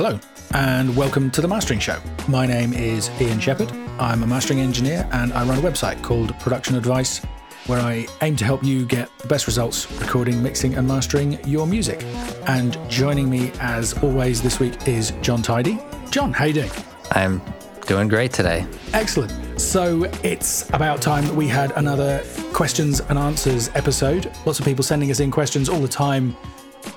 Hello, and welcome to the Mastering Show. My name is Ian Shepherd. I'm a mastering engineer, and I run a website called Production Advice, where I aim to help you get the best results recording, mixing, and mastering your music. And joining me, as always, this week is John Tidey. John, how you doing? I'm doing great today. Excellent. So it's about time that we had another questions and answers episode. Lots of people sending us in questions all the time,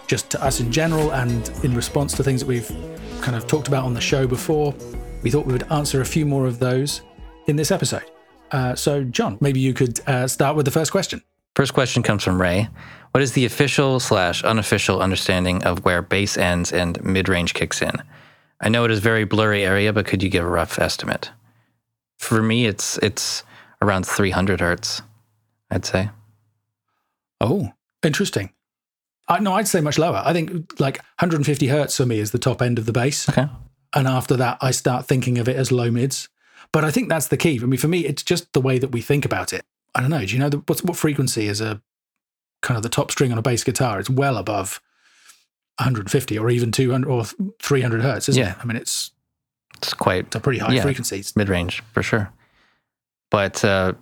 just to us in general, and in response to things that we've kind of talked about on the show before. We thought we would answer a few more of those in this episode. Uh, so, John, maybe you could uh, start with the first question. First question comes from Ray. What is the official slash unofficial understanding of where bass ends and mid range kicks in? I know it is a very blurry area, but could you give a rough estimate? For me, it's it's around 300 hertz, I'd say. Oh, interesting. I, no, I'd say much lower. I think like 150 hertz for me is the top end of the bass. Okay. And after that, I start thinking of it as low mids. But I think that's the key. I mean, for me, it's just the way that we think about it. I don't know. Do you know the, what's, what frequency is a kind of the top string on a bass guitar? It's well above 150 or even 200 or 300 hertz, isn't Yeah. it? I mean, it's, It's quite it's a pretty high Yeah. frequency. mid range for sure. But uh,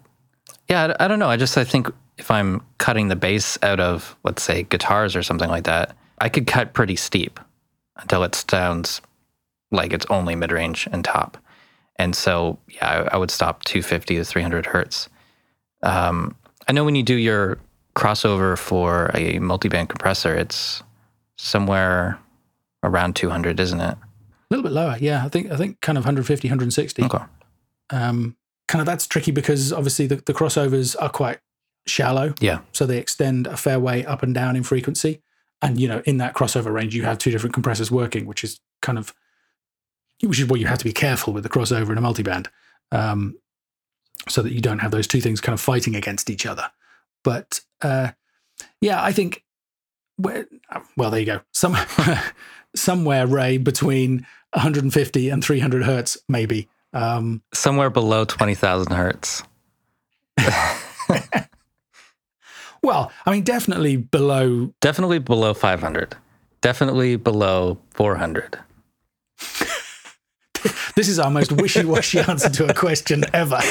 yeah, I, I don't know. I just I think if I'm cutting the bass out of let's say guitars or something like that, I could cut pretty steep until it sounds like it's only mid range and top. And so yeah, I, I would stop 250 to 300 hertz. Um, I know when you do your crossover for a multi-band compressor, it's somewhere around 200, isn't it? A little bit lower. Yeah. I think, I think kind of 150, 160. Okay. Um, kind of that's tricky because obviously the, the crossovers are quite shallow. Yeah. So they extend a fair way up and down in frequency. And, you know, in that crossover range, you have two different compressors working, which is kind of, which is what you have to be careful with the crossover in a multiband, um, so that you don't have those two things kind of fighting against each other. But uh, yeah, I think, well, there you go. Some, somewhere, Ray, between 150 and 300 hertz, maybe. Um, Somewhere below 20,000 hertz. well, I mean, definitely below Definitely below 500. Definitely below 400. This is our most wishy-washy answer to a question ever.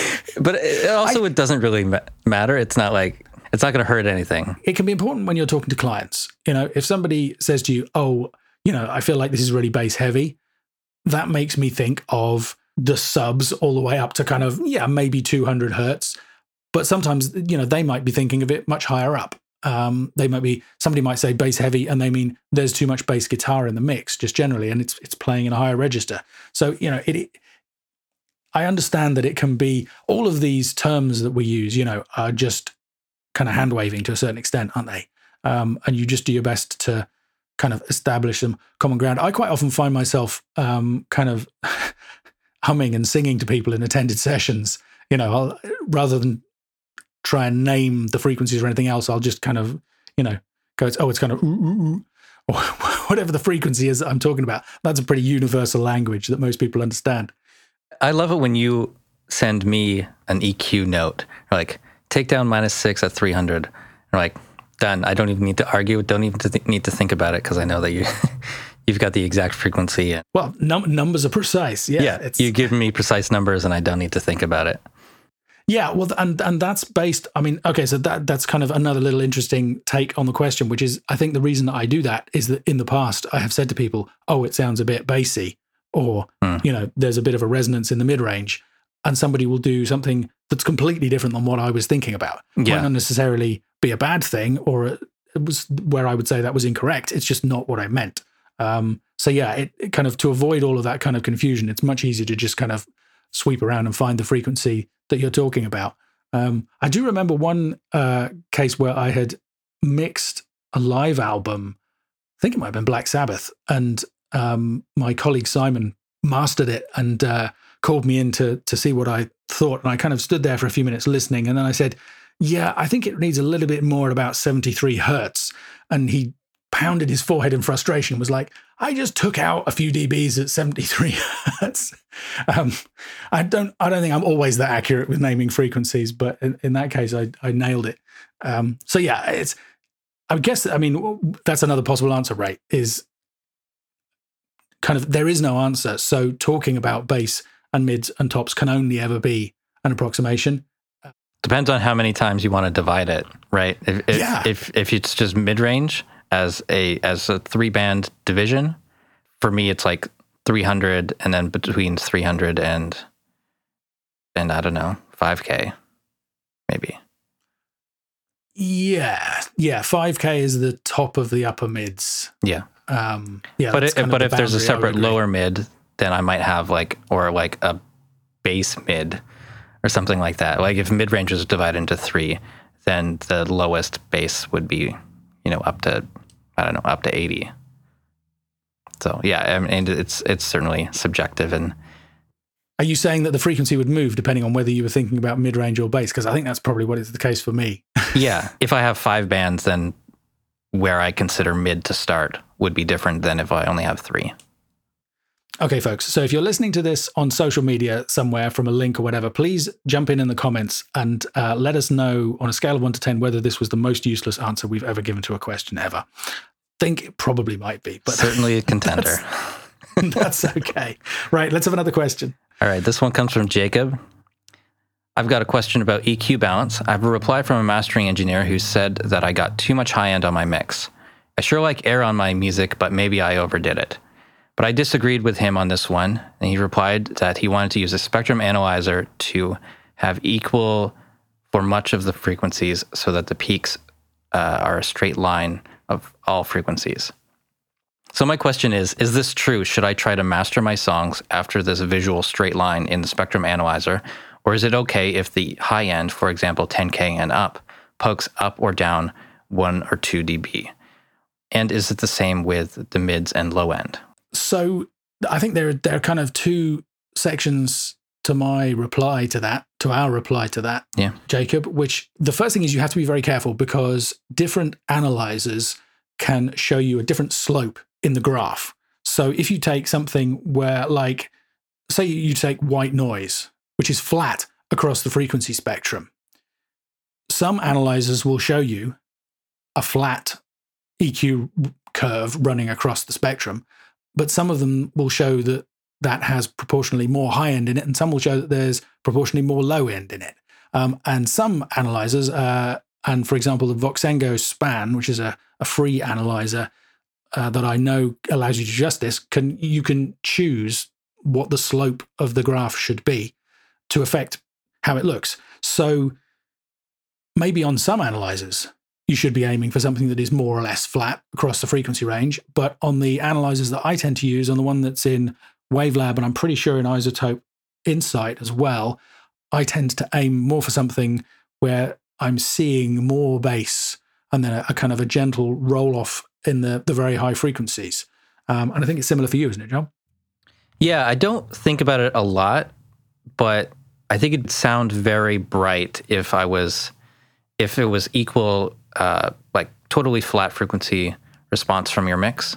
But it also, it doesn't really ma- matter. It's not like, it's not going to hurt anything. It can be important when you're talking to clients. You know, if somebody says to you, "Oh, you know, I feel like this is really bass heavy," that makes me think of the subs all the way up to kind of yeah, maybe 200 hertz. But sometimes, you know, they might be thinking of it much higher up. Um, they might be somebody might say bass heavy, and they mean there's too much bass guitar in the mix, just generally, and it's it's playing in a higher register. So you know, it, it I understand that it can be all of these terms that we use, you know, are just kind of hand waving to a certain extent, aren't they? Um, and you just do your best to kind of establish some common ground. I quite often find myself um, kind of humming and singing to people in attended sessions. You know, I'll, rather than try and name the frequencies or anything else, I'll just kind of, you know, go, oh, it's kind of ooh, ooh, ooh, or whatever the frequency is that I'm talking about. That's a pretty universal language that most people understand. I love it when you send me an EQ note, like, take down minus six at 300. And like, done. I don't even need to argue. Don't even th- need to think about it because I know that you, you've got the exact frequency. And Well, num- numbers are precise. Yeah, yeah, you give me precise numbers and I don't need to think about it. Yeah, well, and and that's based. I mean, okay, so that that's kind of another little interesting take on the question, which is, I think the reason that I do that is that in the past I have said to people, "Oh, it sounds a bit bassy," or Hmm. you know, there's a bit of a resonance in the mid range, and somebody will do something that's completely different than what I was thinking about. Might Yeah. not necessarily be a bad thing, or it was where I would say that was incorrect. It's just not what I meant. Um, so yeah, it, it kind of to avoid all of that kind of confusion, it's much easier to just kind of sweep around and find the frequency that you're talking about. Um, I do remember one uh, case where I had mixed a live album. I think it might have been Black Sabbath, and um, my colleague Simon mastered it and uh, called me in to to see what I thought. And I kind of stood there for a few minutes listening, and then I said, "Yeah, I think it needs a little bit more about 73 hertz." And he pounded his forehead in frustration was like, I just took out a few dBs at 73 hertz. Um, I don't I don't think I'm always that accurate with naming frequencies, but in, in that case I, I nailed it. Um, so yeah, it's I guess I mean that's another possible answer, right? Is kind of there is no answer. So talking about bass and mids and tops can only ever be an approximation. Depends on how many times you want to divide it, right? If if, Yeah. if, if it's just mid range as a as a three band division, for me it's like 300 and then between 300 and and I don't know, 5k maybe. Yeah, yeah. Five k is the top of the upper mids. Yeah. Um, yeah, but it, but the if there's a boundary I would separate lower mid, then I might have like or like a bass mid or something like that. Like if mid range was divided into three, then the lowest bass would be, you know, up to I don't know, up to eighty. So yeah, I mean, it's it's certainly subjective and Are you saying that the frequency would move depending on whether you were thinking about mid range or bass? Because I think that's probably what is the case for me. yeah, if I have five bands, then where I consider mid to start would be different than if I only have three. Okay, folks. So if you're listening to this on social media somewhere from a link or whatever, please jump in in the comments and uh, let us know on a scale of one to 10 whether this was the most useless answer we've ever given to a question ever. think it probably might be, but Certainly a contender. that's okay. Right. Let's have another question. All right, this one comes from Jacob. I've got a question about EQ balance. I have a reply from a mastering engineer who said that I got too much high end on my mix. I sure like air on my music, but maybe I overdid it. But I disagreed with him on this one, and he replied that he wanted to use a spectrum analyzer to have equal for much of the frequencies so that the peaks uh, are a straight line of all frequencies. So my question is, is this true? Should I try to master my songs after this visual straight line in the spectrum analyzer? Or is it okay if the high end, for example, 10K and up, pokes up or down one or two dB? And is it the same with the mids and low end? So I think there, there are kind of two sections to my reply to that, to our reply to that, Yeah. Jacob, which the first thing is you have to be very careful because different analyzers can show you a different slope in the graph. So if you take something where, like, say you take white noise, which is flat across the frequency spectrum, some analyzers will show you a flat EQ curve running across the spectrum, but some of them will show that that has proportionally more high end in it, and some will show that there's proportionally more low end in it. Um, and some analyzers, uh, and for example, the Voxengo Span, which is a, a free analyzer uh, that I know allows you to adjust this, can you can choose what the slope of the graph should be to affect how it looks. So maybe on some analyzers, you should be aiming for something that is more or less flat across the frequency range. But on the analyzers that I tend to use, on the one that's in Wavelab, and I'm pretty sure in iZotope Insight as well, I tend to aim more for something where I'm seeing more bass and then a, a kind of a gentle roll off in the, the very high frequencies. Um, and I think it's similar for you, isn't it, John? Yeah, I don't think about it a lot, but I think it'd sound very bright if I was, if it was equal, uh, like totally flat frequency response from your mix.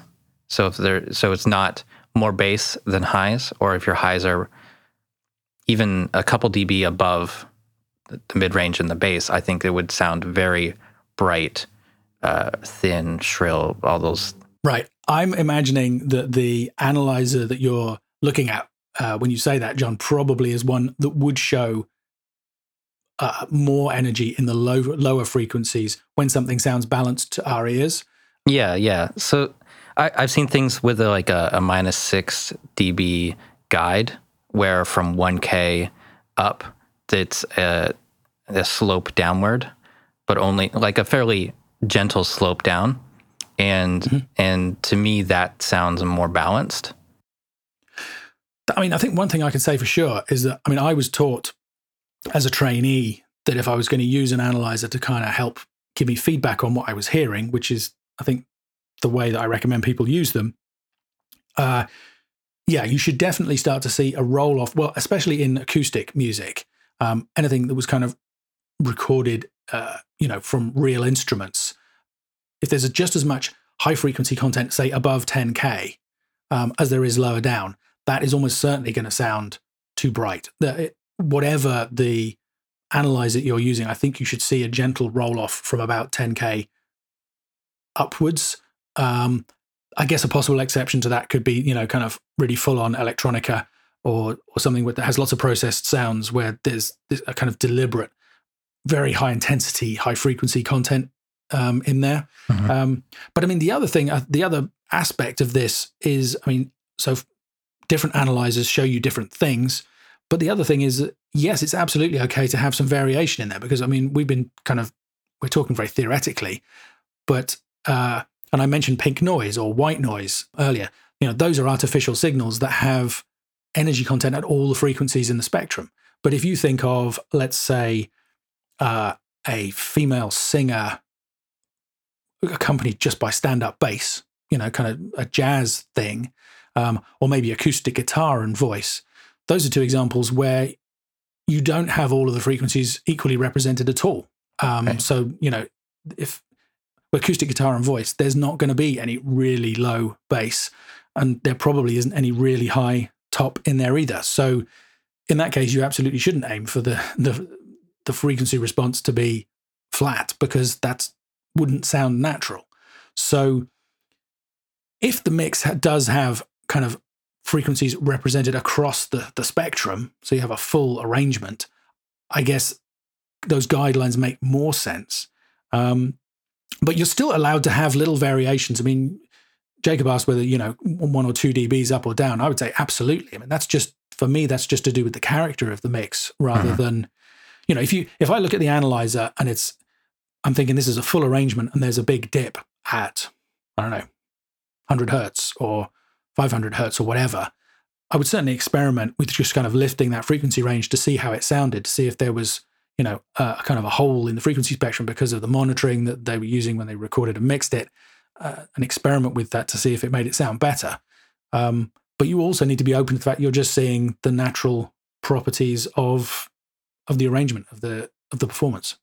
So if there, so it's not more bass than highs, or if your highs are even a couple dB above the mid range and the bass, I think it would sound very bright, uh, thin, shrill, all those. Right. I'm imagining that the analyzer that you're looking at uh, when you say that, John, probably is one that would show uh, more energy in the low, lower frequencies when something sounds balanced to our ears. Yeah, yeah. So I, I've seen things with a, like a, a minus six dB guide where from 1K up, it's a, a slope downward, but only like a fairly gentle slope down. And mm-hmm. and to me, that sounds more balanced. I mean, I think one thing I can say for sure is that, I mean, I was taught as a trainee that if I was going to use an analyzer to kind of help give me feedback on what I was hearing, which is, I think, the way that I recommend people use them, uh, yeah, you should definitely start to see a roll off. Well, especially in acoustic music, um, anything that was kind of recorded, uh, you know, from real instruments. If there's just as much high frequency content, say above 10k, um, as there is lower down, that is almost certainly going to sound too bright. Whatever the analyzer you're using, I think you should see a gentle roll off from about 10k upwards. Um, I guess a possible exception to that could be, you know, kind of really full on electronica or or something with, that has lots of processed sounds where there's, there's a kind of deliberate, very high intensity, high frequency content um, in there. Mm-hmm. Um, but I mean, the other thing, uh, the other aspect of this is, I mean, so different analyzers show you different things. But the other thing is, yes, it's absolutely okay to have some variation in there because I mean, we've been kind of we're talking very theoretically, but uh, and I mentioned pink noise or white noise earlier. You know, those are artificial signals that have energy content at all the frequencies in the spectrum. But if you think of, let's say, uh, a female singer accompanied just by stand-up bass, you know, kind of a jazz thing, um, or maybe acoustic guitar and voice. Those are two examples where you don't have all of the frequencies equally represented at all. Um, okay. So, you know, if acoustic guitar and voice, there's not going to be any really low bass, and there probably isn't any really high top in there either. So, in that case, you absolutely shouldn't aim for the the, the frequency response to be flat because that wouldn't sound natural. So, if the mix does have kind of frequencies represented across the, the spectrum, so you have a full arrangement, I guess those guidelines make more sense. Um, but you're still allowed to have little variations. I mean, Jacob asked whether, you know, one or two dBs up or down. I would say absolutely. I mean, that's just, for me, that's just to do with the character of the mix rather mm-hmm. than, you know, if you, if I look at the analyzer and it's, I'm thinking this is a full arrangement and there's a big dip at, I don't know, 100 hertz or 500 hertz or whatever, I would certainly experiment with just kind of lifting that frequency range to see how it sounded, to see if there was, you know, a, kind of a hole in the frequency spectrum because of the monitoring that they were using when they recorded and mixed it, uh, and experiment with that to see if it made it sound better. Um, but you also need to be open to the fact you're just seeing the natural properties of of the arrangement of the of the performance.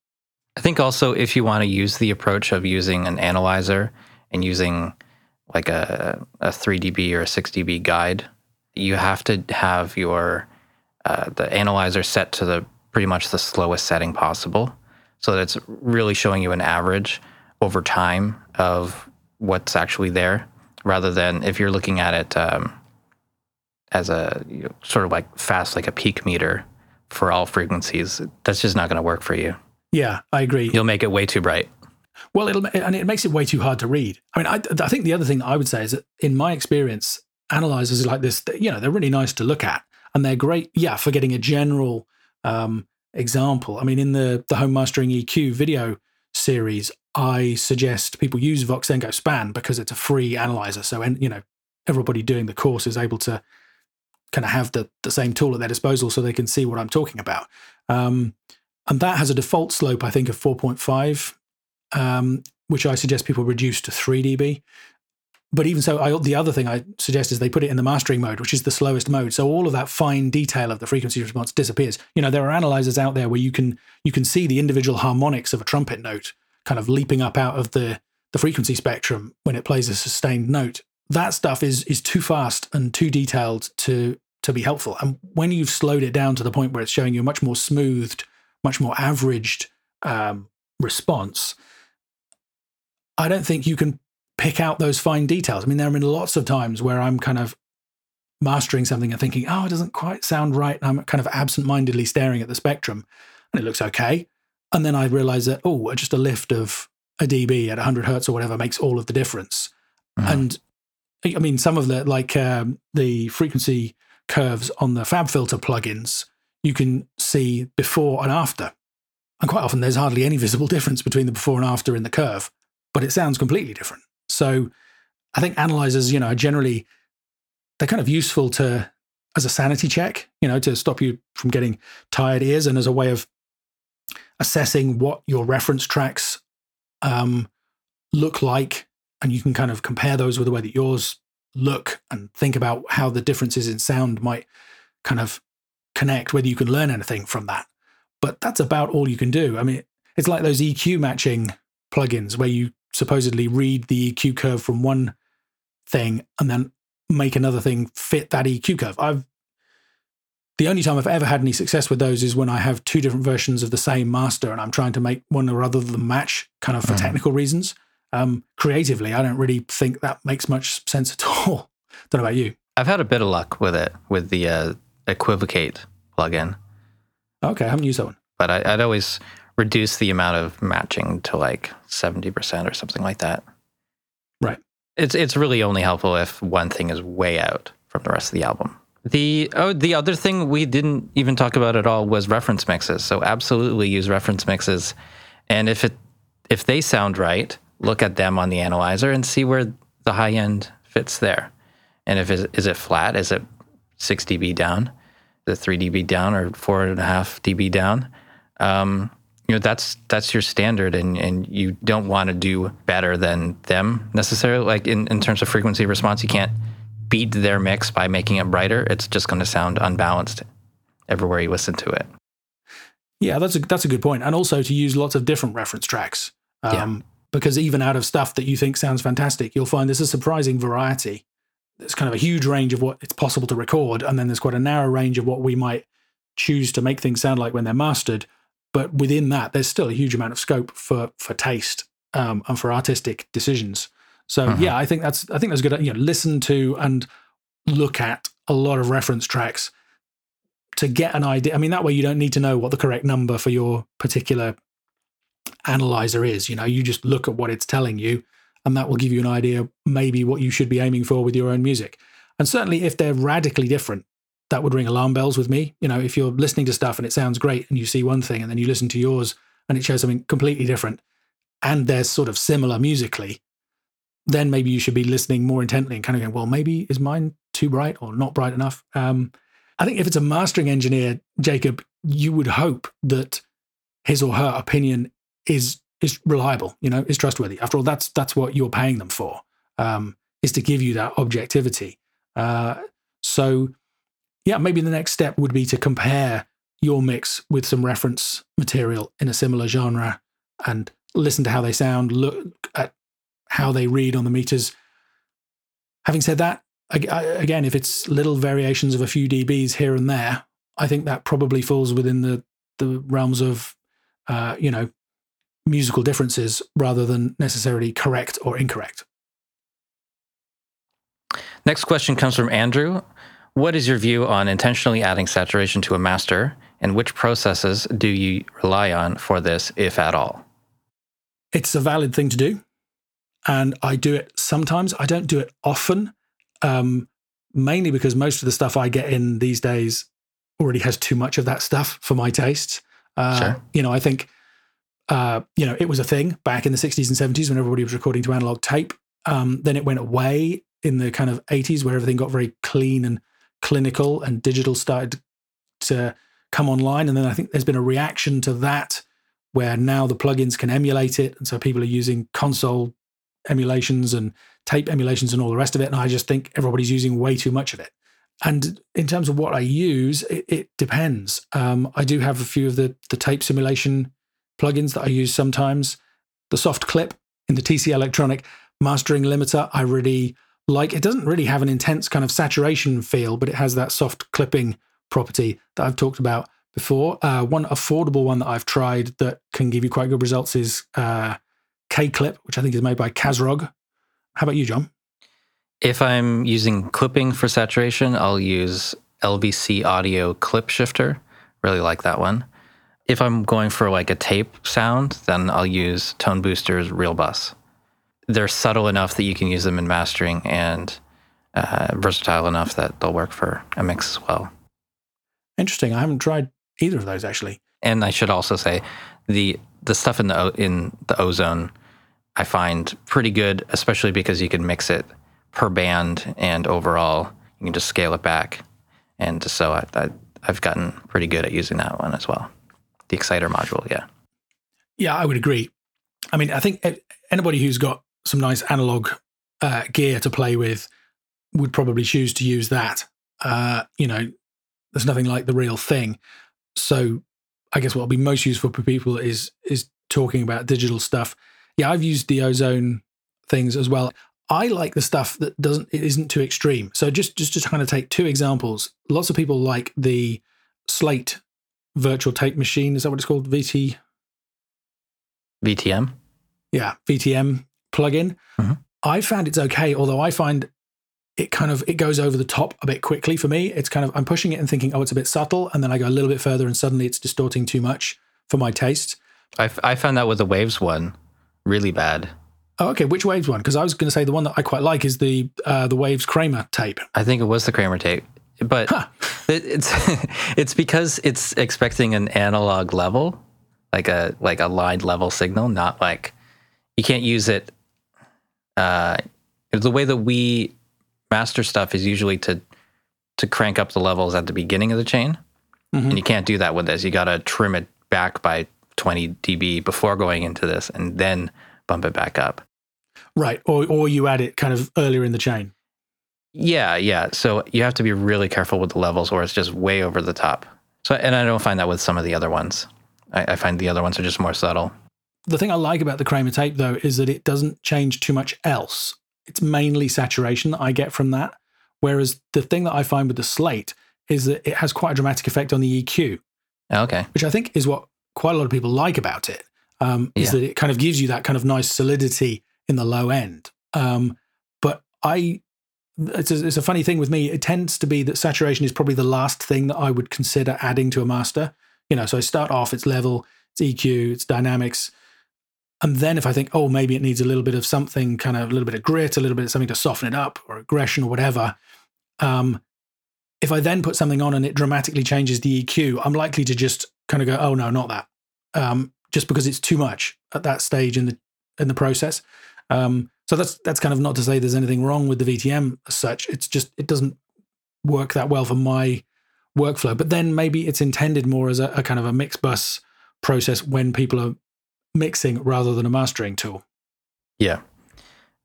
I think also if you want to use the approach of using an analyzer and using like a, a 3 dB or a 6 dB guide, you have to have your uh, the analyzer set to the pretty much the slowest setting possible, so that it's really showing you an average over time of what's actually there, rather than if you're looking at it um, as a you know, sort of like fast, like a peak meter for all frequencies. That's just not going to work for you. Yeah, I agree. You'll make it way too bright. Well, it'll and it makes it way too hard to read. I mean, I, I think the other thing I would say is that in my experience, analyzers like this, you know, they're really nice to look at and they're great. Yeah, for getting a general um, example. I mean, in the the home mastering EQ video series, I suggest people use Voxengo Span because it's a free analyzer. So, and you know, everybody doing the course is able to kind of have the the same tool at their disposal, so they can see what I'm talking about. Um, and that has a default slope, I think, of 4.5 um, which I suggest people reduce to 3 dB. But even so, I, the other thing I suggest is they put it in the mastering mode, which is the slowest mode. So all of that fine detail of the frequency response disappears. You know, there are analyzers out there where you can you can see the individual harmonics of a trumpet note kind of leaping up out of the the frequency spectrum when it plays a sustained note. That stuff is is too fast and too detailed to to be helpful. And when you've slowed it down to the point where it's showing you a much more smoothed, much more averaged um, response, I don't think you can pick out those fine details. I mean, there have been lots of times where I'm kind of mastering something and thinking, oh, it doesn't quite sound right. And I'm kind of absent mindedly staring at the spectrum and it looks okay. And then I realize that, oh, just a lift of a dB at 100 hertz or whatever makes all of the difference. Mm-hmm. And I mean, some of the, like um, the frequency curves on the FabFilter plugins, you can see before and after. And quite often there's hardly any visible difference between the before and after in the curve but it sounds completely different. So I think analyzers, you know, are generally they're kind of useful to as a sanity check, you know, to stop you from getting tired ears and as a way of assessing what your reference tracks um, look like. And you can kind of compare those with the way that yours look and think about how the differences in sound might kind of connect, whether you can learn anything from that. But that's about all you can do. I mean, it's like those EQ matching plugins where you supposedly read the EQ curve from one thing and then make another thing fit that EQ curve. I've the only time I've ever had any success with those is when I have two different versions of the same master and I'm trying to make one or other of them match kind of for mm. technical reasons. Um, creatively, I don't really think that makes much sense at all. don't know about you. I've had a bit of luck with it with the uh, Equivocate plugin. Okay, I haven't used that one. But I, I'd always reduce the amount of matching to like 70% or something like that. Right. It's it's really only helpful if one thing is way out from the rest of the album. The oh the other thing we didn't even talk about at all was reference mixes. So absolutely use reference mixes. And if it if they sound right, look at them on the analyzer and see where the high end fits there. And if it, is it flat? Is it six dB down? The three dB down or four and a half dB down? Um, you know that's that's your standard and and you don't want to do better than them necessarily. Like in, in terms of frequency response you can't beat their mix by making it brighter. It's just going to sound unbalanced everywhere you listen to it. Yeah that's a that's a good point. And also to use lots of different reference tracks um, yeah. because even out of stuff that you think sounds fantastic you'll find there's a surprising variety. There's kind of a huge range of what it's possible to record and then there's quite a narrow range of what we might choose to make things sound like when they're mastered but within that, there's still a huge amount of scope for for taste um, and for artistic decisions. So uh-huh. yeah, I think that's I think that's good. You know, listen to and look at a lot of reference tracks to get an idea. I mean, that way you don't need to know what the correct number for your particular analyzer is. You know, you just look at what it's telling you, and that will give you an idea maybe what you should be aiming for with your own music. And certainly, if they're radically different, that would ring alarm bells with me. You know, if you're listening to stuff and it sounds great and you see one thing and then you listen to yours and it shows something completely different and they're sort of similar musically, then maybe you should be listening more intently and kind of going, well, maybe is mine too bright or not bright enough? Um, I think if it's a mastering engineer, Jacob, you would hope that his or her opinion is is reliable, you know, is trustworthy. After all, that's that's what you're paying them for, um, is to give you that objectivity. Uh, so yeah, maybe the next step would be to compare your mix with some reference material in a similar genre and listen to how they sound, look at how they read on the meters. Having said that, again, if it's little variations of a few dBs here and there, I think that probably falls within the the realms of, uh, you know, musical differences rather than necessarily correct or incorrect. Next question comes from Andrew. What is your view on intentionally adding saturation to a master, and which processes do you rely on for this, if at all? It's a valid thing to do, and I do it sometimes. I don't do it often, um, mainly because most of the stuff I get in these days already has too much of that stuff for my tastes. Uh, sure. You know, I think, uh, you know, it was a thing back in the 60s and 70s when everybody was recording to analog tape. Um, then it went away in the kind of 80s where everything got very clean and clinical and digital started to come online. And then I think there's been a reaction to that where now the plugins can emulate it. And so people are using console emulations and tape emulations and all the rest of it. And I just think everybody's using way too much of it. And in terms of what I use, it, it depends. Um, I do have a few of the, the tape simulation plugins that I use sometimes. The soft clip in the TC Electronic mastering limiter, I really like it doesn't really have an intense kind of saturation feel, but it has that soft clipping property that I've talked about before. Uh, one affordable one that I've tried that can give you quite good results is uh, KClip, which I think is made by Kazrog. How about you, John? If I'm using clipping for saturation, I'll use LVC Audio ClipShifter. Really like that one. If I'm going for like a tape sound, then I'll use ToneBooster's ReelBus they're subtle enough that you can use them in mastering and uh, versatile enough that they'll work for a mix as well. Interesting. I haven't tried either of those actually. And I should also say the the stuff in the in the ozone I find pretty good, especially because you can mix it per band and overall you can just scale it back. And so I, I I've gotten pretty good at using that one as well. The exciter module, yeah. Yeah, I would agree. I mean, I think anybody who's got some nice analog uh, gear to play with would probably choose to use that. Uh, you know, there's nothing like the real thing. So I guess what will be most useful for people is is talking about digital stuff. Yeah, I've used the ozone things as well. I like the stuff that doesn't it isn't too extreme. So just just to kind of take two examples. Lots of people like the Slate virtual tape machine. Is that what it's called? VT VTM. Yeah, VTM plugin. Mhm. I found it's okay, although I find it kind of it goes over the top a bit quickly for me. It's kind of I'm pushing it and thinking, oh, it's a bit subtle, and then I go a little bit further, and suddenly it's distorting too much for my taste. I, f- I found that with the Waves one really bad. Oh, okay. Which Waves one? Because I was going to say the one that I quite like is the uh, the Waves Kramer tape. I think it was the Kramer tape, but Huh. it, it's it's because it's expecting an analog level, like a like a line level signal, not like you can't use it. Uh, the way that we master stuff is usually to to crank up the levels at the beginning of the chain, Mhm. and you can't do that with this. You got to trim it back by 20 dB before going into this, and then bump it back up. Right. Or or you add it kind of earlier in the chain. Yeah, yeah. So you have to be really careful with the levels, or it's just way over the top. So, and I don't find that with some of the other ones. I, I find the other ones are just more subtle. The thing I like about the Kramer tape though is that it doesn't change too much else. It's mainly saturation that I get from that. Whereas the thing that I find with the slate is that it has quite a dramatic effect on the EQ, Okay. which I think is what quite a lot of people like about it. Um, is Yeah. that it kind of gives you that kind of nice solidity in the low end. Um, but I, it's a, it's a funny thing with me. It tends to be that saturation is probably the last thing that I would consider adding to a master. You know, so I start off its level, its EQ, its dynamics, and then if I think, oh, maybe it needs a little bit of something, kind of a little bit of grit, a little bit of something to soften it up, or aggression, or whatever. Um, if I then put something on and it dramatically changes the EQ, I'm likely to just kind of go, oh no, not that, um, just because it's too much at that stage in the in the process. Um, so that's that's kind of not to say there's anything wrong with the VTM as such. It's just it doesn't work that well for my workflow. But then maybe it's intended more as a, a kind of a mix bus process when people are mixing rather than a mastering tool. Yeah.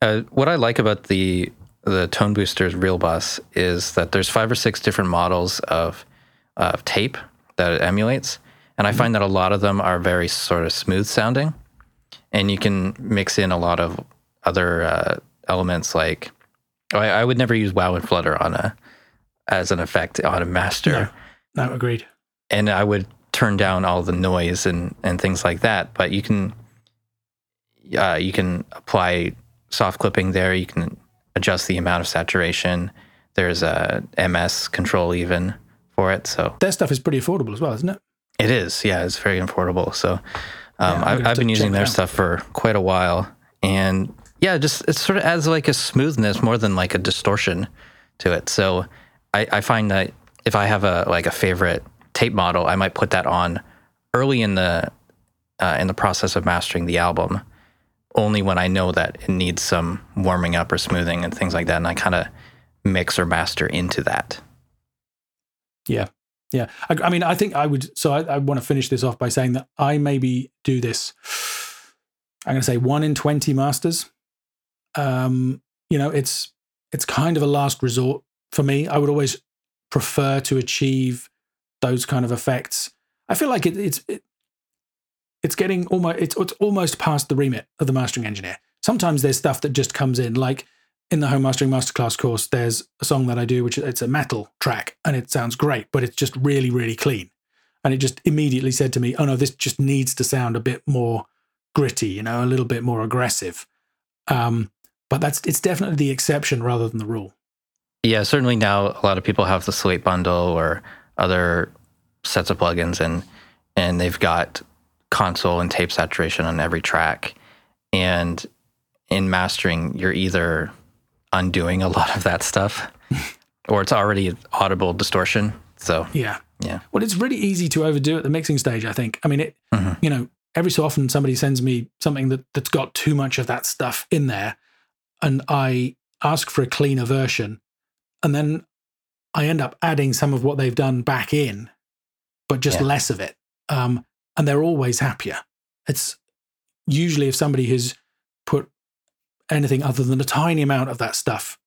Uh, what I like about the the ToneBoosters ReelBus is that there's five or six different models of of tape that it emulates, and I find that a lot of them are very sort of smooth sounding, and you can mix in a lot of other uh, elements like I, I would never use Wow and Flutter on a as an effect on a master No, no, agreed. and I would turn down all the noise and and things like that. But you can uh, you can apply soft clipping there. You can adjust the amount of saturation. There's a MS control even for it. So Their stuff is pretty affordable as well, isn't it? it is, yeah, it's very affordable. So um, Yeah, I've, I've been using their stuff for quite a while, and yeah, just it sort of adds like a smoothness more than like a distortion to it. So I, I find that if I have a like a favorite tape model, I might put that on early in the uh, in the process of mastering the album, only when I know that it needs some warming up or smoothing and things like that, and I kind of mix or master into that. Yeah. Yeah. I, I mean, I think I would. So I, I want to finish this off by saying that I maybe do this. I'm going to say one in 20 masters. Um, you know, it's it's kind of a last resort for me. I would always prefer to achieve those kind of effects. I feel like it, it's it, it's getting almost it's, it's almost past the remit of the mastering engineer. Sometimes there's stuff that just comes in, like in the home mastering masterclass course. There's a song that I do, which it's a metal track, and it sounds great, but it's just really really clean. And it just immediately said to me, "Oh no, this just needs to sound a bit more gritty, you know, a little bit more aggressive." Um, but that's it's definitely the exception rather than the rule. Yeah, certainly now a lot of people have the Slate bundle or other sets of plugins and and they've got console and tape saturation on every track. And in mastering, you're either undoing a lot of that stuff or it's already audible distortion. So Yeah. Yeah. Well, it's really easy to overdo at the mixing stage, I think. I mean, it, Mhm. you know, every so often somebody sends me something that, that's got too much of that stuff in there. And I ask for a cleaner version. And then I end up adding some of what they've done back in, but just Yeah. less of it. Um, and they're always happier. It's usually if somebody has put anything other than a tiny amount of that stuff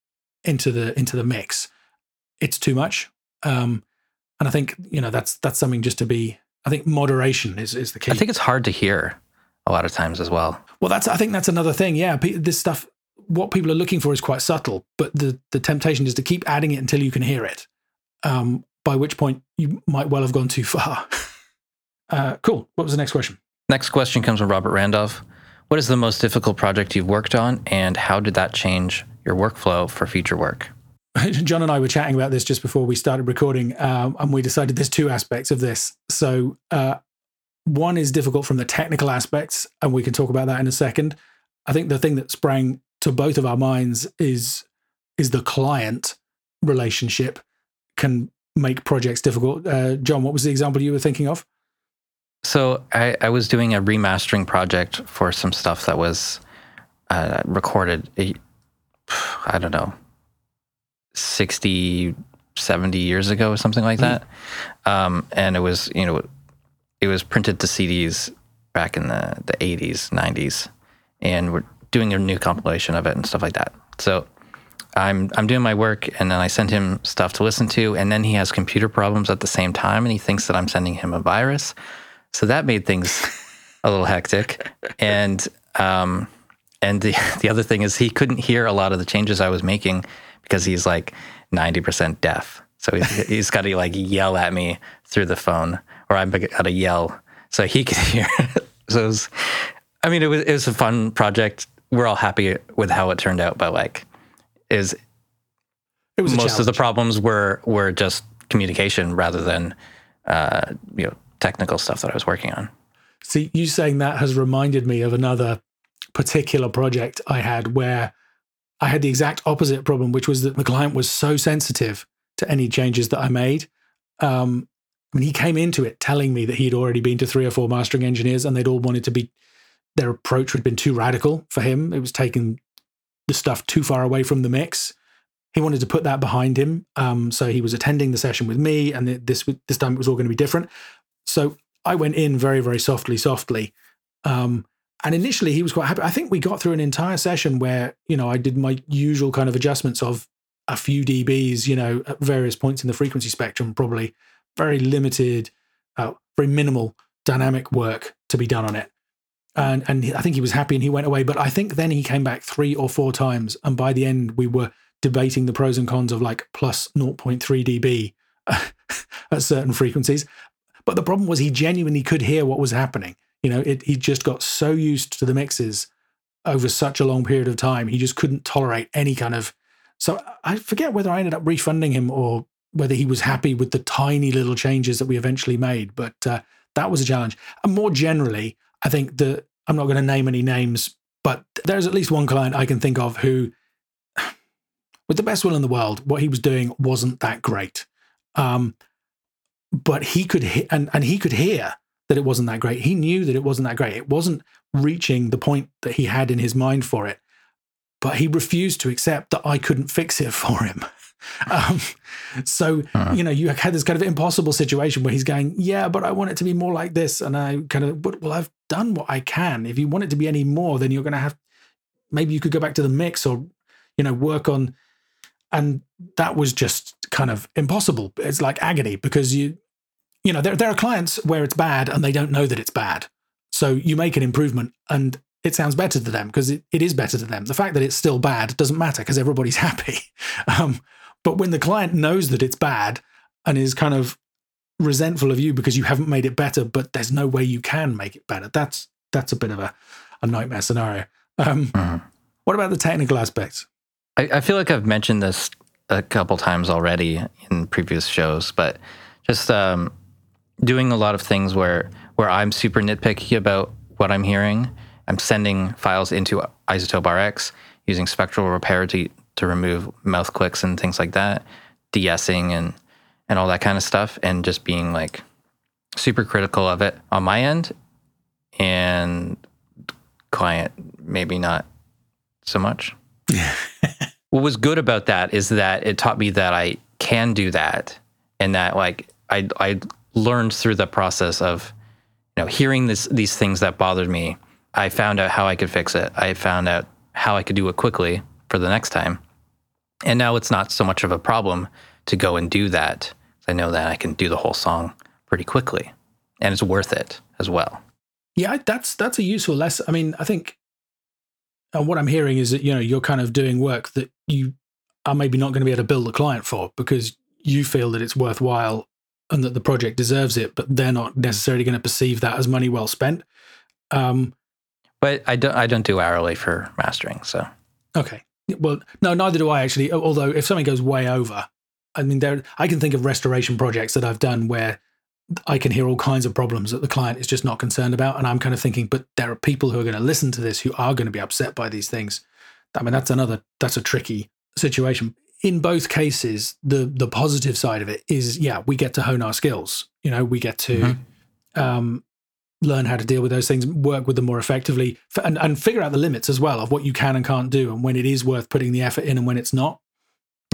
into the into the mix, it's too much. Um, and I think you know that's that's something just to be. I think moderation is is the key. I think it's hard to hear a lot of times as well. well, that's I think that's another thing. Yeah, this stuff. What people are looking for is quite subtle, but the the temptation is to keep adding it until you can hear it. Um, by which point you might well have gone too far. uh, cool. What was the next question? Next question comes from Robert Randolph. what is the most difficult project you've worked on, and how did that change your workflow for future work? John and I were chatting about this just before we started recording, um, and we decided there's two aspects of this. So, uh, one is difficult from the technical aspects, and we can talk about that in a second. I think the thing that sprang to both of our minds is is the client relationship can make projects difficult. Uh, John, what was the example you were thinking of? So I, I was doing a remastering project for some stuff that was uh, recorded, I don't know, 60, 70 years ago or something like hmm. that. Mm. Um, and it was, you know, it was printed to CDs back in the, the 80s, 90s. And we're doing a new compilation of it and stuff like that. So I'm I'm doing my work and then I send him stuff to listen to and then he has computer problems at the same time and he thinks that I'm sending him a virus. So that made things a little hectic. And um, and the the other thing is he couldn't hear a lot of the changes I was making because he's like 90% deaf. So he's, he's got to like yell at me through the phone or I've got to yell so he could hear. so it was, I mean, it was, it was a fun project. We're all happy with how it turned out, but like is it was most of the problems were, were just communication rather than, uh, you know, technical stuff that I was working on. See, you saying that has reminded me of another particular project I had where I had the exact opposite problem, which was that the client was so sensitive to any changes that I made. Um, I mean, he came into it telling me that he'd already been to three or four mastering engineers and they'd all wanted to be, their approach had been too radical for him. It was taking the stuff too far away from the mix. He wanted to put that behind him. Um, so he was attending the session with me, and this this time it was all going to be different. So I went in very, very softly, softly. Um, and initially he was quite happy. I think we got through an entire session where, you know, I did my usual kind of adjustments of a few dBs, you know, at various points in the frequency spectrum, probably very limited, uh, very minimal dynamic work to be done on it. And, and I think he was happy and he went away. But I think then he came back three or four times. And by the end, we were debating the pros and cons of like plus 0.3 dB at certain frequencies. But the problem was he genuinely could hear what was happening. You know, it, he just got so used to the mixes over such a long period of time. He just couldn't tolerate any kind of. So I forget whether I ended up refunding him or whether he was happy with the tiny little changes that we eventually made. But uh, that was a challenge. And more generally, I think that I'm not going to name any names, but there's at least one client I can think of who, with the best will in the world, what he was doing wasn't that great. Um, but he could he- and and he could hear that it wasn't that great. He knew that it wasn't that great. It wasn't reaching the point that he had in his mind for it. But he refused to accept that I couldn't fix it for him. um, so uh-huh. you know, you had this kind of impossible situation where he's going, "Yeah, but I want it to be more like this," and I kind of, "But well, I've done what I can. If you want it to be any more, then you're going to have maybe you could go back to the mix or you know work on." And that was just kind of impossible. It's like agony because you, you know, there, there are clients where it's bad and they don't know that it's bad. So you make an improvement and it sounds better to them because it, it is better to them. The fact that it's still bad doesn't matter because everybody's happy. Um, but when the client knows that it's bad and is kind of resentful of you because you haven't made it better, but there's no way you can make it better, that's that's a bit of a, a nightmare scenario. Um, mm-hmm. What about the technical aspects? I, I feel like I've mentioned this a couple times already in previous shows, but just um, doing a lot of things where where I'm super nitpicky about what I'm hearing. I'm sending files into iZotope RX using spectral repair to to remove mouth clicks and things like that, de-essing and and all that kind of stuff, and just being like super critical of it on my end, and client maybe not so much. what was good about that is that it taught me that I can do that and that like I I learned through the process of you know hearing this these things that bothered me. I found out how I could fix it. I found out how I could do it quickly for the next time. And now it's not so much of a problem to go and do that. I know that I can do the whole song pretty quickly and it's worth it as well. Yeah, that's that's a useful lesson. I mean, I think and what I'm hearing is that you know you're kind of doing work that you are maybe not going to be able to build a client for because you feel that it's worthwhile and that the project deserves it, but they're not necessarily going to perceive that as money well spent. Um, But I don't I don't do hourly for mastering, so Okay. Well, no, neither do I actually. Although if something goes way over, I mean, there I can think of restoration projects that I've done where I can hear all kinds of problems that the client is just not concerned about, and I'm kind of thinking, but there are people who are going to listen to this who are going to be upset by these things. I mean, that's another that's a tricky situation. In both cases, the the positive side of it is, yeah, we get to hone our skills. You know, we get to mm-hmm. um, learn how to deal with those things, work with them more effectively, and, and figure out the limits as well of what you can and can't do, and when it is worth putting the effort in and when it's not.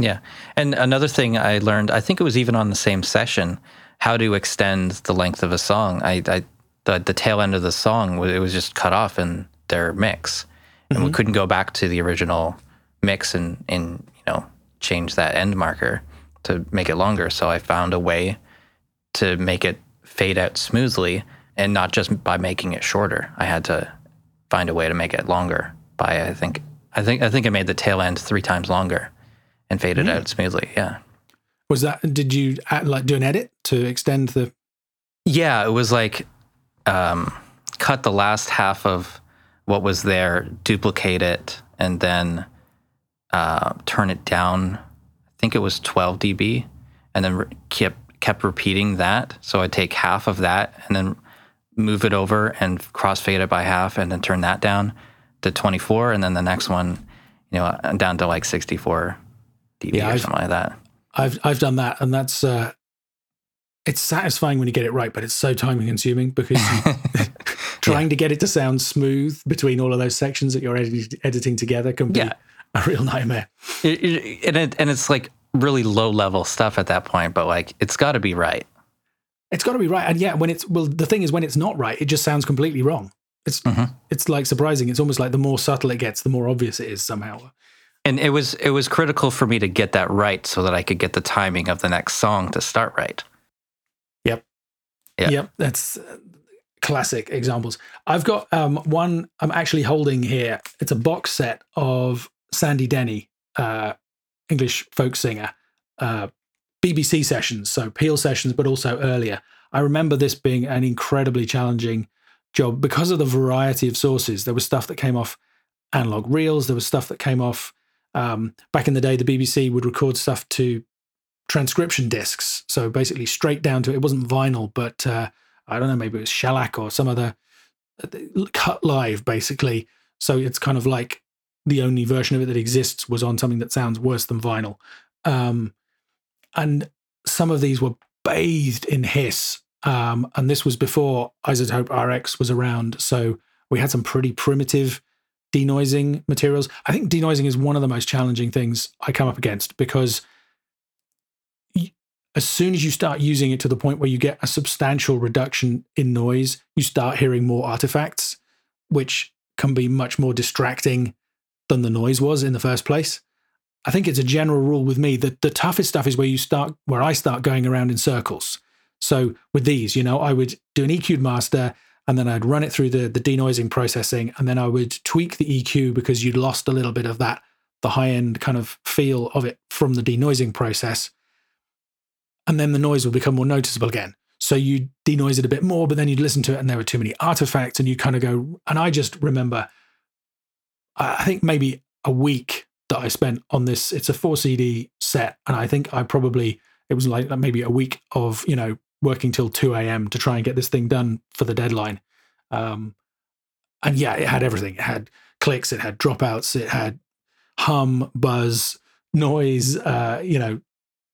Yeah. And another thing I learned, I think it was even on the same session, how to extend the length of a song. I, I the, the tail end of the song, it was just cut off in their mix. And mm-hmm. we couldn't go back to the original mix and, and, you know, change that end marker to make it longer. So I found a way to make it fade out smoothly and not just by making it shorter. I had to find a way to make it longer by I think I think I think I made the tail end three times longer and faded mm. out smoothly. Yeah. Was that did you add, like do an edit to extend the Yeah, it was like um, cut the last half of what was there, duplicate it and then uh, turn it down. I think it was 12 dB and then re- kept kept repeating that. So I'd take half of that and then move it over and crossfade it by half and then turn that down to 24 and then the next one you know down to like 64 dB yeah, or I've, something like that I've I've done that and that's uh it's satisfying when you get it right but it's so time consuming because trying yeah. to get it to sound smooth between all of those sections that you're edi- editing together can be yeah. a real nightmare it, it, and, it, and it's like really low level stuff at that point but like it's got to be right it's got to be right. And yeah, when it's well, the thing is, when it's not right, it just sounds completely wrong. It's mm-hmm. it's like surprising. It's almost like the more subtle it gets, the more obvious it is somehow. And it was it was critical for me to get that right so that I could get the timing of the next song to start right. Yep. Yep. yep. That's uh, classic examples. I've got um, one I'm actually holding here. It's a box set of Sandy Denny, uh, English folk singer, uh, BBC sessions, so Peel sessions, but also earlier. I remember this being an incredibly challenging job because of the variety of sources. There was stuff that came off analog reels, there was stuff that came off. Um, back in the day, the BBC would record stuff to transcription discs. So basically, straight down to it wasn't vinyl, but uh, I don't know, maybe it was shellac or some other uh, cut live, basically. So it's kind of like the only version of it that exists was on something that sounds worse than vinyl. Um, and some of these were bathed in hiss. Um, and this was before iZotope RX was around. So we had some pretty primitive denoising materials. I think denoising is one of the most challenging things I come up against because as soon as you start using it to the point where you get a substantial reduction in noise, you start hearing more artifacts, which can be much more distracting than the noise was in the first place. I think it's a general rule with me that the toughest stuff is where you start, where I start going around in circles. So with these, you know, I would do an EQ'd master and then I'd run it through the, the denoising processing and then I would tweak the EQ because you'd lost a little bit of that, the high end kind of feel of it from the denoising process. And then the noise would become more noticeable again. So you denoise it a bit more, but then you'd listen to it and there were too many artifacts and you kind of go, and I just remember, I think maybe a week that I spent on this. It's a four CD set, and I think I probably it was like maybe a week of you know working till two a.m. to try and get this thing done for the deadline. Um, and yeah, it had everything. It had clicks, it had dropouts, it had hum, buzz, noise, uh, you know,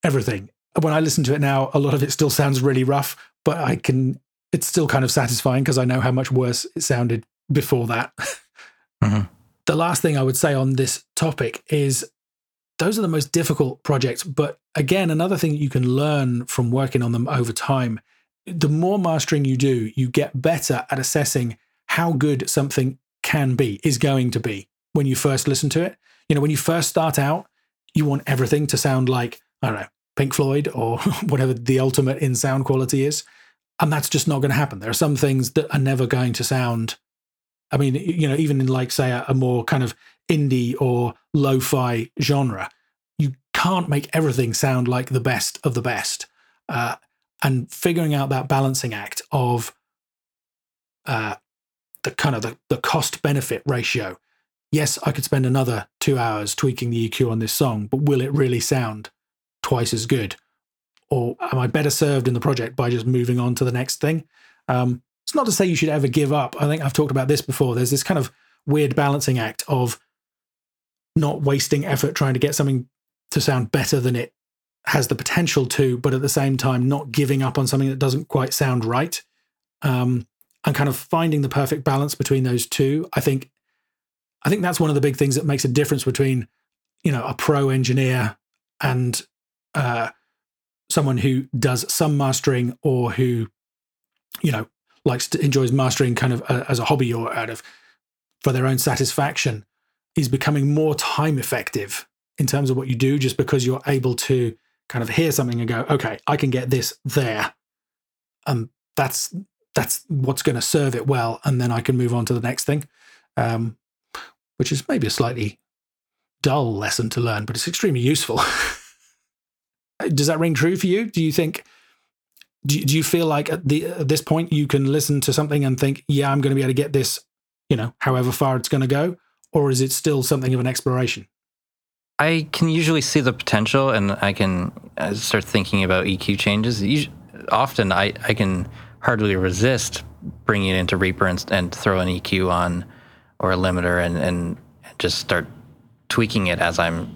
everything. When I listen to it now, a lot of it still sounds really rough, but I can. It's still kind of satisfying because I know how much worse it sounded before that. mm-hmm the last thing I would say on this topic is those are the most difficult projects. But again, another thing you can learn from working on them over time. The more mastering you do, you get better at assessing how good something can be, is going to be when you first listen to it. You know, when you first start out, you want everything to sound like, I don't know, Pink Floyd or whatever the ultimate in sound quality is. And that's just not going to happen. There are some things that are never going to sound I mean, you know, even in like say a, a more kind of indie or lo-fi genre, you can't make everything sound like the best of the best. Uh, and figuring out that balancing act of uh, the kind of the, the cost benefit ratio. Yes, I could spend another two hours tweaking the EQ on this song, but will it really sound twice as good? Or am I better served in the project by just moving on to the next thing? Um, it's not to say you should ever give up. I think I've talked about this before. There's this kind of weird balancing act of not wasting effort trying to get something to sound better than it has the potential to, but at the same time, not giving up on something that doesn't quite sound right. Um, and kind of finding the perfect balance between those two. I think, I think that's one of the big things that makes a difference between, you know, a pro engineer and uh, someone who does some mastering or who, you know, likes to enjoys mastering kind of uh, as a hobby or out of for their own satisfaction is becoming more time effective in terms of what you do just because you're able to kind of hear something and go okay i can get this there. And that's that's what's going to serve it well and then i can move on to the next thing um, which is maybe a slightly dull lesson to learn but it's extremely useful. Does that ring true for you? Do you think do, do you feel like at the at this point you can listen to something and think yeah i'm going to be able to get this you know however far it's going to go or is it still something of an exploration I can usually see the potential, and I can uh, start thinking about EQ changes. Often, I, I can hardly resist bringing it into Reaper and, and throw an EQ on or a limiter and, and just start tweaking it as I'm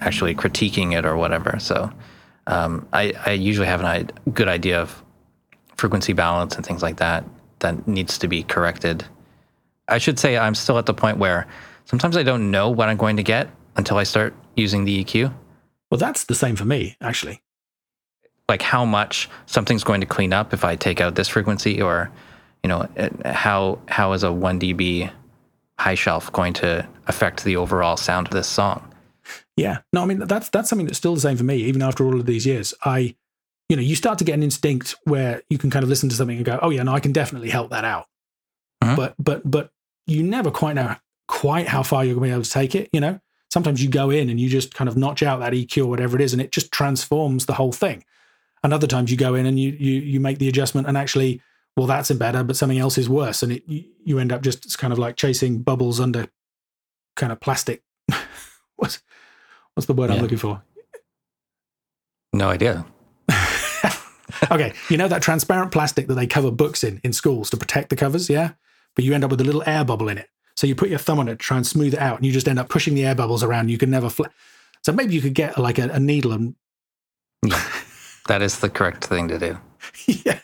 actually critiquing it or whatever. So um, I, I usually have a good idea of frequency balance and things like that that needs to be corrected. I should say I'm still at the point where sometimes I don't know what I'm going to get until I start using the EQ. Well, that's the same for me, actually. Like how much something's going to clean up if I take out this frequency, or you know, how how is a one dB high shelf going to affect the overall sound of this song? Yeah, no, I mean that's that's something that's still the same for me, even after all of these years. I, you know, you start to get an instinct where you can kind of listen to something and go, "Oh yeah, no, I can definitely help that out." Mm-hmm. But but but you never quite know quite how far you're going to be able to take it. You know, sometimes you go in and you just kind of notch out that EQ or whatever it is, and it just transforms the whole thing. And other times you go in and you you you make the adjustment and actually, well, that's a better, but something else is worse, and it you end up just kind of like chasing bubbles under kind of plastic. what's what's the word yeah. I'm looking for? No idea. okay, you know that transparent plastic that they cover books in in schools to protect the covers, yeah? But you end up with a little air bubble in it. So you put your thumb on it to try and smooth it out, and you just end up pushing the air bubbles around. You can never. Fl- so maybe you could get like a, a needle and. that is the correct thing to do. yeah.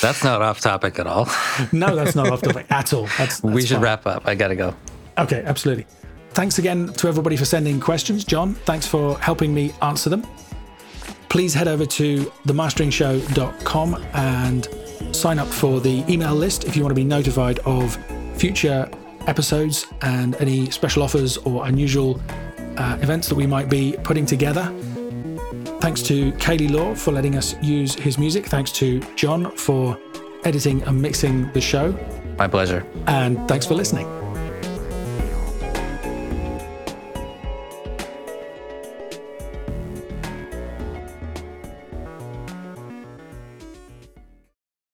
That's not off topic at all. no, that's not off topic at all. That's, that's we should fine. wrap up. I got to go. Okay, absolutely. Thanks again to everybody for sending questions. Jon, thanks for helping me answer them. Please head over to themasteringshow.com and sign up for the email list if you want to be notified of future episodes and any special offers or unusual uh, events that we might be putting together. Thanks to Kaylee Law for letting us use his music. Thanks to Jon for editing and mixing the show. My pleasure. And thanks for listening.